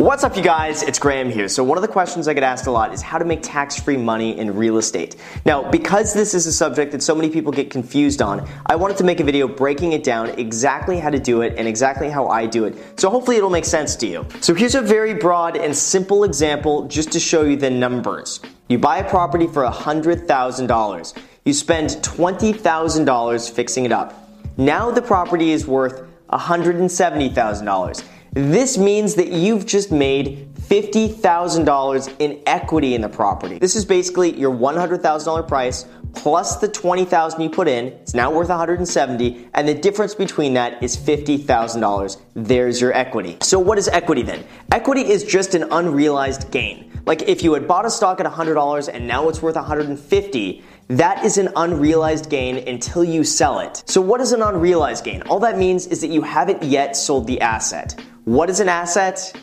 What's up, you guys? It's Graham here. So, one of the questions I get asked a lot is how to make tax free money in real estate. Now, because this is a subject that so many people get confused on, I wanted to make a video breaking it down exactly how to do it and exactly how I do it. So, hopefully, it'll make sense to you. So, here's a very broad and simple example just to show you the numbers. You buy a property for $100,000, you spend $20,000 fixing it up. Now, the property is worth $170,000. This means that you've just made $50,000 in equity in the property. This is basically your $100,000 price plus the 20,000 you put in. It's now worth 170 and the difference between that is $50,000. There's your equity. So what is equity then? Equity is just an unrealized gain. Like if you had bought a stock at $100 and now it's worth 150, that is an unrealized gain until you sell it. So what is an unrealized gain? All that means is that you haven't yet sold the asset. What is an asset?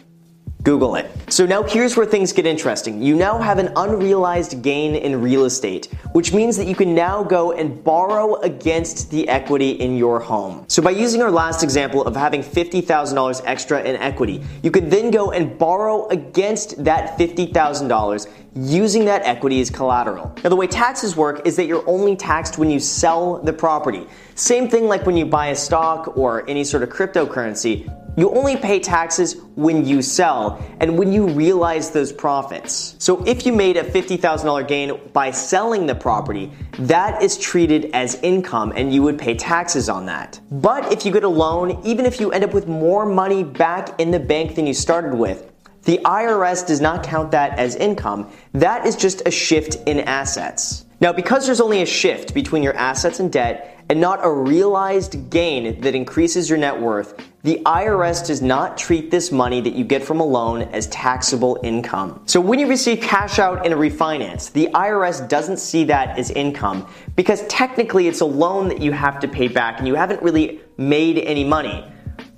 Google it. So now here's where things get interesting. You now have an unrealized gain in real estate, which means that you can now go and borrow against the equity in your home. So by using our last example of having $50,000 extra in equity, you can then go and borrow against that $50,000 using that equity as collateral. Now, the way taxes work is that you're only taxed when you sell the property. Same thing like when you buy a stock or any sort of cryptocurrency. You only pay taxes when you sell and when you realize those profits. So if you made a $50,000 gain by selling the property, that is treated as income and you would pay taxes on that. But if you get a loan, even if you end up with more money back in the bank than you started with, the IRS does not count that as income. That is just a shift in assets. Now, because there's only a shift between your assets and debt and not a realized gain that increases your net worth, the IRS does not treat this money that you get from a loan as taxable income. So when you receive cash out in a refinance, the IRS doesn't see that as income because technically it's a loan that you have to pay back and you haven't really made any money.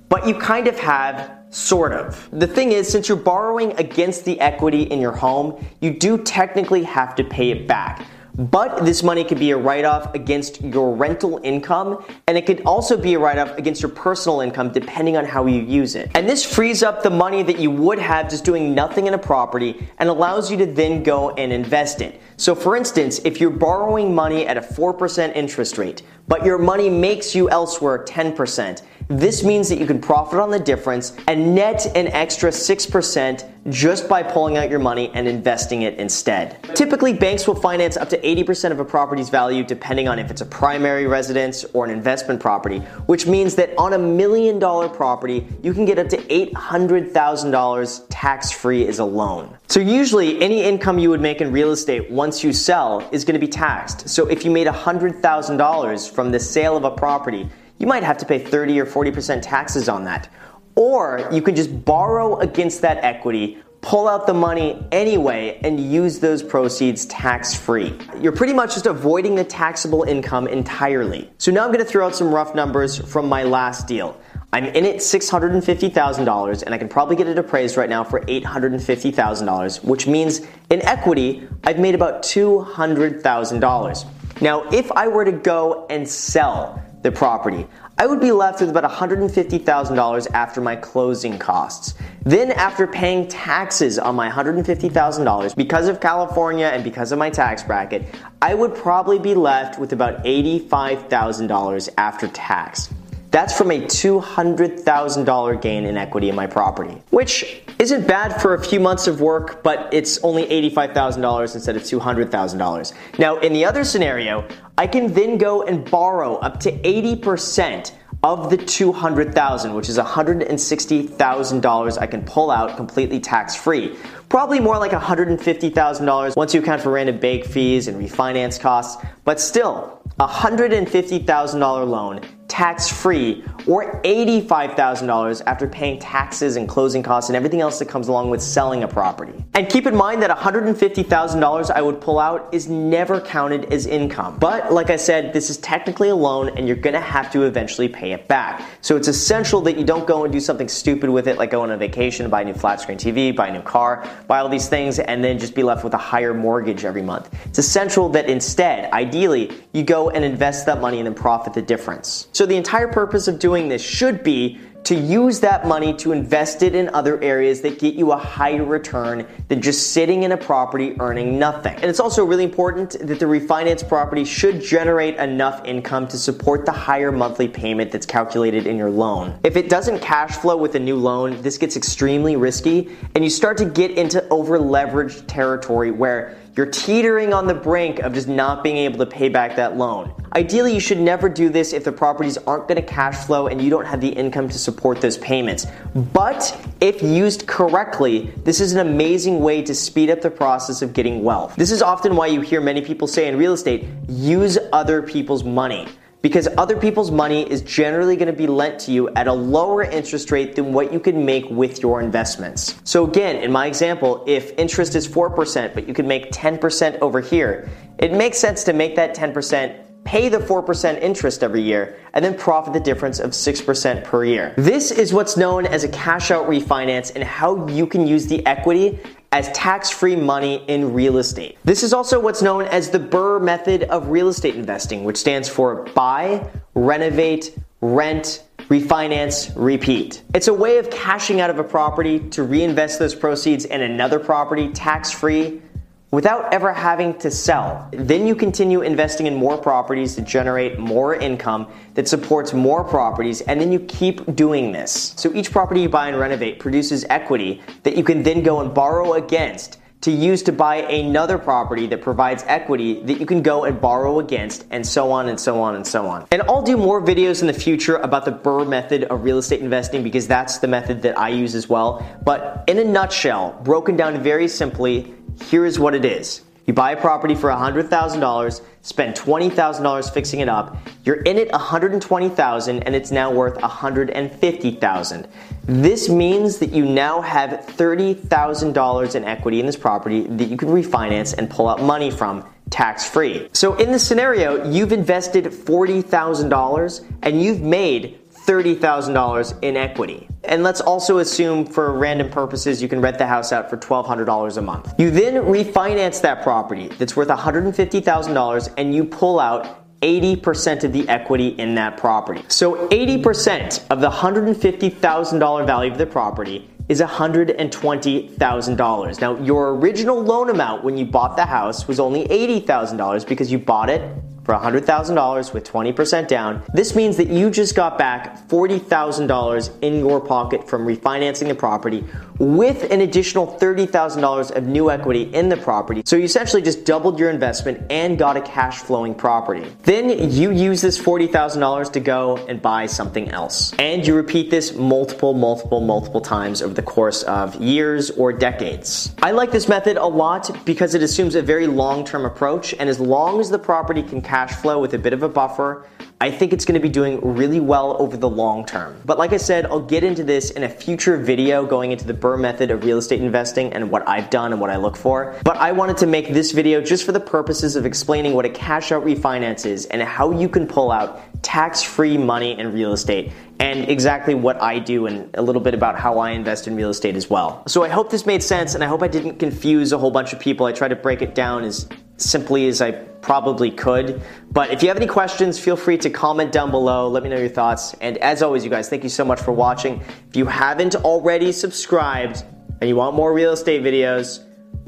But you kind of have Sort of. The thing is, since you're borrowing against the equity in your home, you do technically have to pay it back. But this money could be a write off against your rental income, and it could also be a write off against your personal income depending on how you use it. And this frees up the money that you would have just doing nothing in a property and allows you to then go and invest it. So, for instance, if you're borrowing money at a 4% interest rate, but your money makes you elsewhere 10%, this means that you can profit on the difference and net an extra 6% just by pulling out your money and investing it instead. Typically, banks will finance up to 80% of a property's value depending on if it's a primary residence or an investment property, which means that on a million dollar property, you can get up to $800,000 tax free as a loan. So, usually, any income you would make in real estate once you sell is going to be taxed. So, if you made $100,000 from the sale of a property, you might have to pay 30 or 40% taxes on that. Or you can just borrow against that equity, pull out the money anyway, and use those proceeds tax free. You're pretty much just avoiding the taxable income entirely. So now I'm gonna throw out some rough numbers from my last deal. I'm in it $650,000 and I can probably get it appraised right now for $850,000, which means in equity, I've made about $200,000. Now, if I were to go and sell the property, I would be left with about $150,000 after my closing costs. Then, after paying taxes on my $150,000 because of California and because of my tax bracket, I would probably be left with about $85,000 after tax. That's from a $200,000 gain in equity in my property, which isn't bad for a few months of work, but it's only $85,000 instead of $200,000. Now, in the other scenario, I can then go and borrow up to 80% of the 200,000, which is $160,000 I can pull out completely tax free. Probably more like $150,000 once you account for random bank fees and refinance costs, but still, a $150,000 loan tax free or $85,000 after paying taxes and closing costs and everything else that comes along with selling a property. And keep in mind that $150,000 I would pull out is never counted as income. But like I said, this is technically a loan and you're gonna have to eventually pay it back. So it's essential that you don't go and do something stupid with it like go on a vacation, buy a new flat screen TV, buy a new car, buy all these things and then just be left with a higher mortgage every month. It's essential that instead, ideally, you go and invest that money and then profit the difference. So the entire purpose of doing this should be to use that money to invest it in other areas that get you a higher return than just sitting in a property earning nothing. And it's also really important that the refinance property should generate enough income to support the higher monthly payment that's calculated in your loan. If it doesn't cash flow with a new loan, this gets extremely risky and you start to get into over leveraged territory where you're teetering on the brink of just not being able to pay back that loan. Ideally, you should never do this if the properties aren't going to cash flow and you don't have the income to support those payments. But if used correctly, this is an amazing way to speed up the process of getting wealth. This is often why you hear many people say in real estate, use other people's money because other people's money is generally going to be lent to you at a lower interest rate than what you can make with your investments. So again, in my example, if interest is 4%, but you can make 10% over here, it makes sense to make that 10% pay the 4% interest every year, and then profit the difference of 6% per year. This is what's known as a cash out refinance and how you can use the equity as tax free money in real estate. This is also what's known as the BRRRR method of real estate investing, which stands for buy, renovate, rent, refinance, repeat. It's a way of cashing out of a property to reinvest those proceeds in another property tax free without ever having to sell. Then you continue investing in more properties to generate more income that supports more properties, and then you keep doing this. So each property you buy and renovate produces equity that you can then go and borrow against to use to buy another property that provides equity that you can go and borrow against, and so on and so on and so on. And I'll do more videos in the future about the BRRRR method of real estate investing because that's the method that I use as well. But in a nutshell, broken down very simply, here is what it is. You buy a property for $100,000, spend $20,000 fixing it up. You're in it 120,000 and it's now worth 150,000. This means that you now have $30,000 in equity in this property that you can refinance and pull out money from tax free. So in this scenario, you've invested $40,000 and you've made $30,000 in equity. And let's also assume for random purposes you can rent the house out for $1,200 a month. You then refinance that property that's worth $150,000 and you pull out 80% of the equity in that property. So 80% of the $150,000 value of the property is $120,000. Now, your original loan amount when you bought the house was only $80,000 because you bought it for $100,000 with 20% down. This means that you just got back $40,000 in your pocket from refinancing the property with an additional $30,000 of new equity in the property. So you essentially just doubled your investment and got a cash flowing property. Then you use this $40,000 to go and buy something else. And you repeat this multiple, multiple, multiple times over the course of years or decades. I like this method a lot because it assumes a very long term approach, and as long as the property can cash flow with a bit of a buffer, I think it's gonna be doing really well over the long term. But like I said, I'll get into this in a future video going into the BRRRR method of real estate investing and what I've done and what I look for. But I wanted to make this video just for the purposes of explaining what a cash out refinance is and how you can pull out tax free money in real estate and exactly what I do and a little bit about how I invest in real estate as well. So I hope this made sense and I hope I didn't confuse a whole bunch of people. I tried to break it down as simply as I probably could. But if you have any questions, feel free to comment down below. Let me know your thoughts. And as always, you guys, thank you so much for watching. If you haven't already subscribed and you want more real estate videos,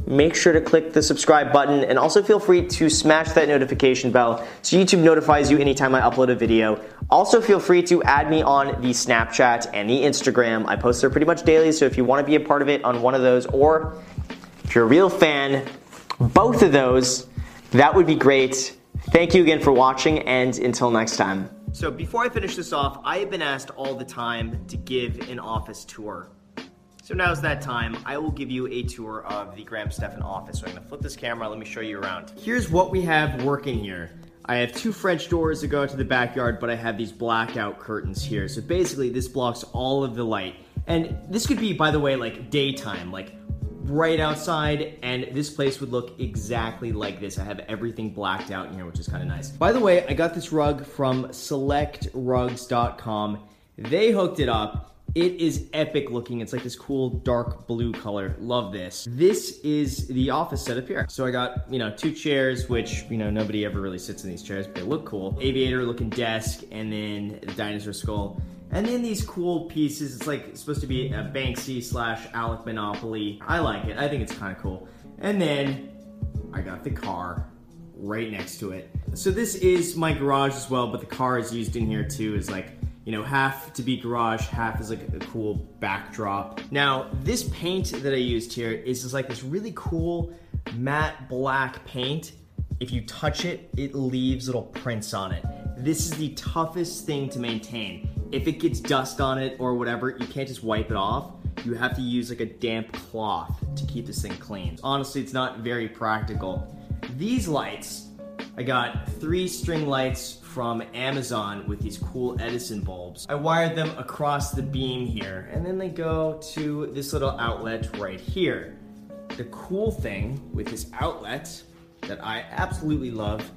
make sure to click the subscribe button and also feel free to smash that notification bell so YouTube notifies you anytime I upload a video. Also, feel free to add me on the Snapchat and the Instagram. I post there pretty much daily, so if you want to be a part of it on one of those, or if you're a real fan, both of those, that would be great. Thank you again for watching, and until next time. So, before I finish this off, I have been asked all the time to give an office tour. So now's that time. I will give you a tour of the Graham Stephan office. So I'm gonna flip this camera, let me show you around. Here's what we have working here. I have two French doors that go into the backyard, but I have these blackout curtains here. So basically this blocks all of the light. And this could be, by the way, like daytime, like right outside, and this place would look exactly like this. I have everything blacked out in here, which is kind of nice. By the way, I got this rug from selectrugs.com. They hooked it up. It is epic looking. It's like this cool dark blue color. Love this. This is the office setup here. So I got, you know, two chairs, which, you know, nobody ever really sits in these chairs, but they look cool. Aviator looking desk, and then the dinosaur skull. And then these cool pieces, it's like supposed to be a Banksy slash Alec Monopoly. I like it, I think it's kind of cool. And then I got the car right next to it. So this is my garage as well, but the car is used in here too Is like, you know, half to be garage, half is like a cool backdrop. Now, this paint that I used here is just like this really cool matte black paint. If you touch it, it leaves little prints on it. This is the toughest thing to maintain. If it gets dust on it or whatever, you can't just wipe it off. You have to use like a damp cloth to keep this thing clean. Honestly, it's not very practical. These lights, I got three string lights from Amazon with these cool Edison bulbs. I wired them across the beam here, and then they go to this little outlet right here. The cool thing with this outlet that I absolutely love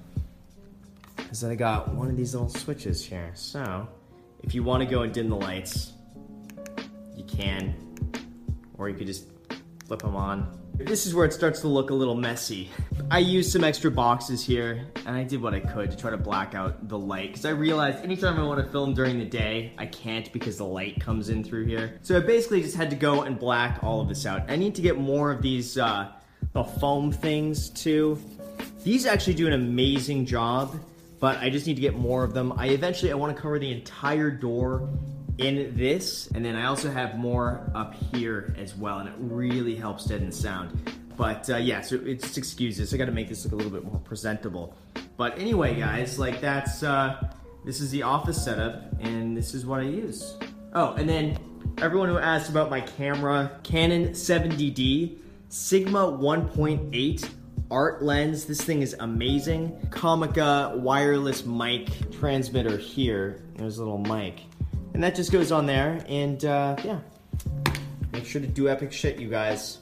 is that I got one of these little switches here. So, if you want to go and dim the lights, you can, or you could just flip them on. This is where it starts to look a little messy. I used some extra boxes here, and I did what I could to try to black out the light, because I realized anytime I want to film during the day, I can't because the light comes in through here. So I basically just had to go and black all of this out. I need to get more of these uh, the foam things too. These actually do an amazing job, but I just need to get more of them. I eventually, I want to cover the entire door in this, and then I also have more up here as well, and it really helps deaden sound. But uh, yeah, so it's just excuses. I got to make this look a little bit more presentable. But anyway, guys, like that's uh, this is the office setup, and this is what I use. Oh, and then everyone who asked about my camera, Canon 70D, Sigma 1.8 art lens. This thing is amazing. Comica wireless mic transmitter here. There's a little mic. And that just goes on there. And uh, yeah, make sure to do epic shit, you guys.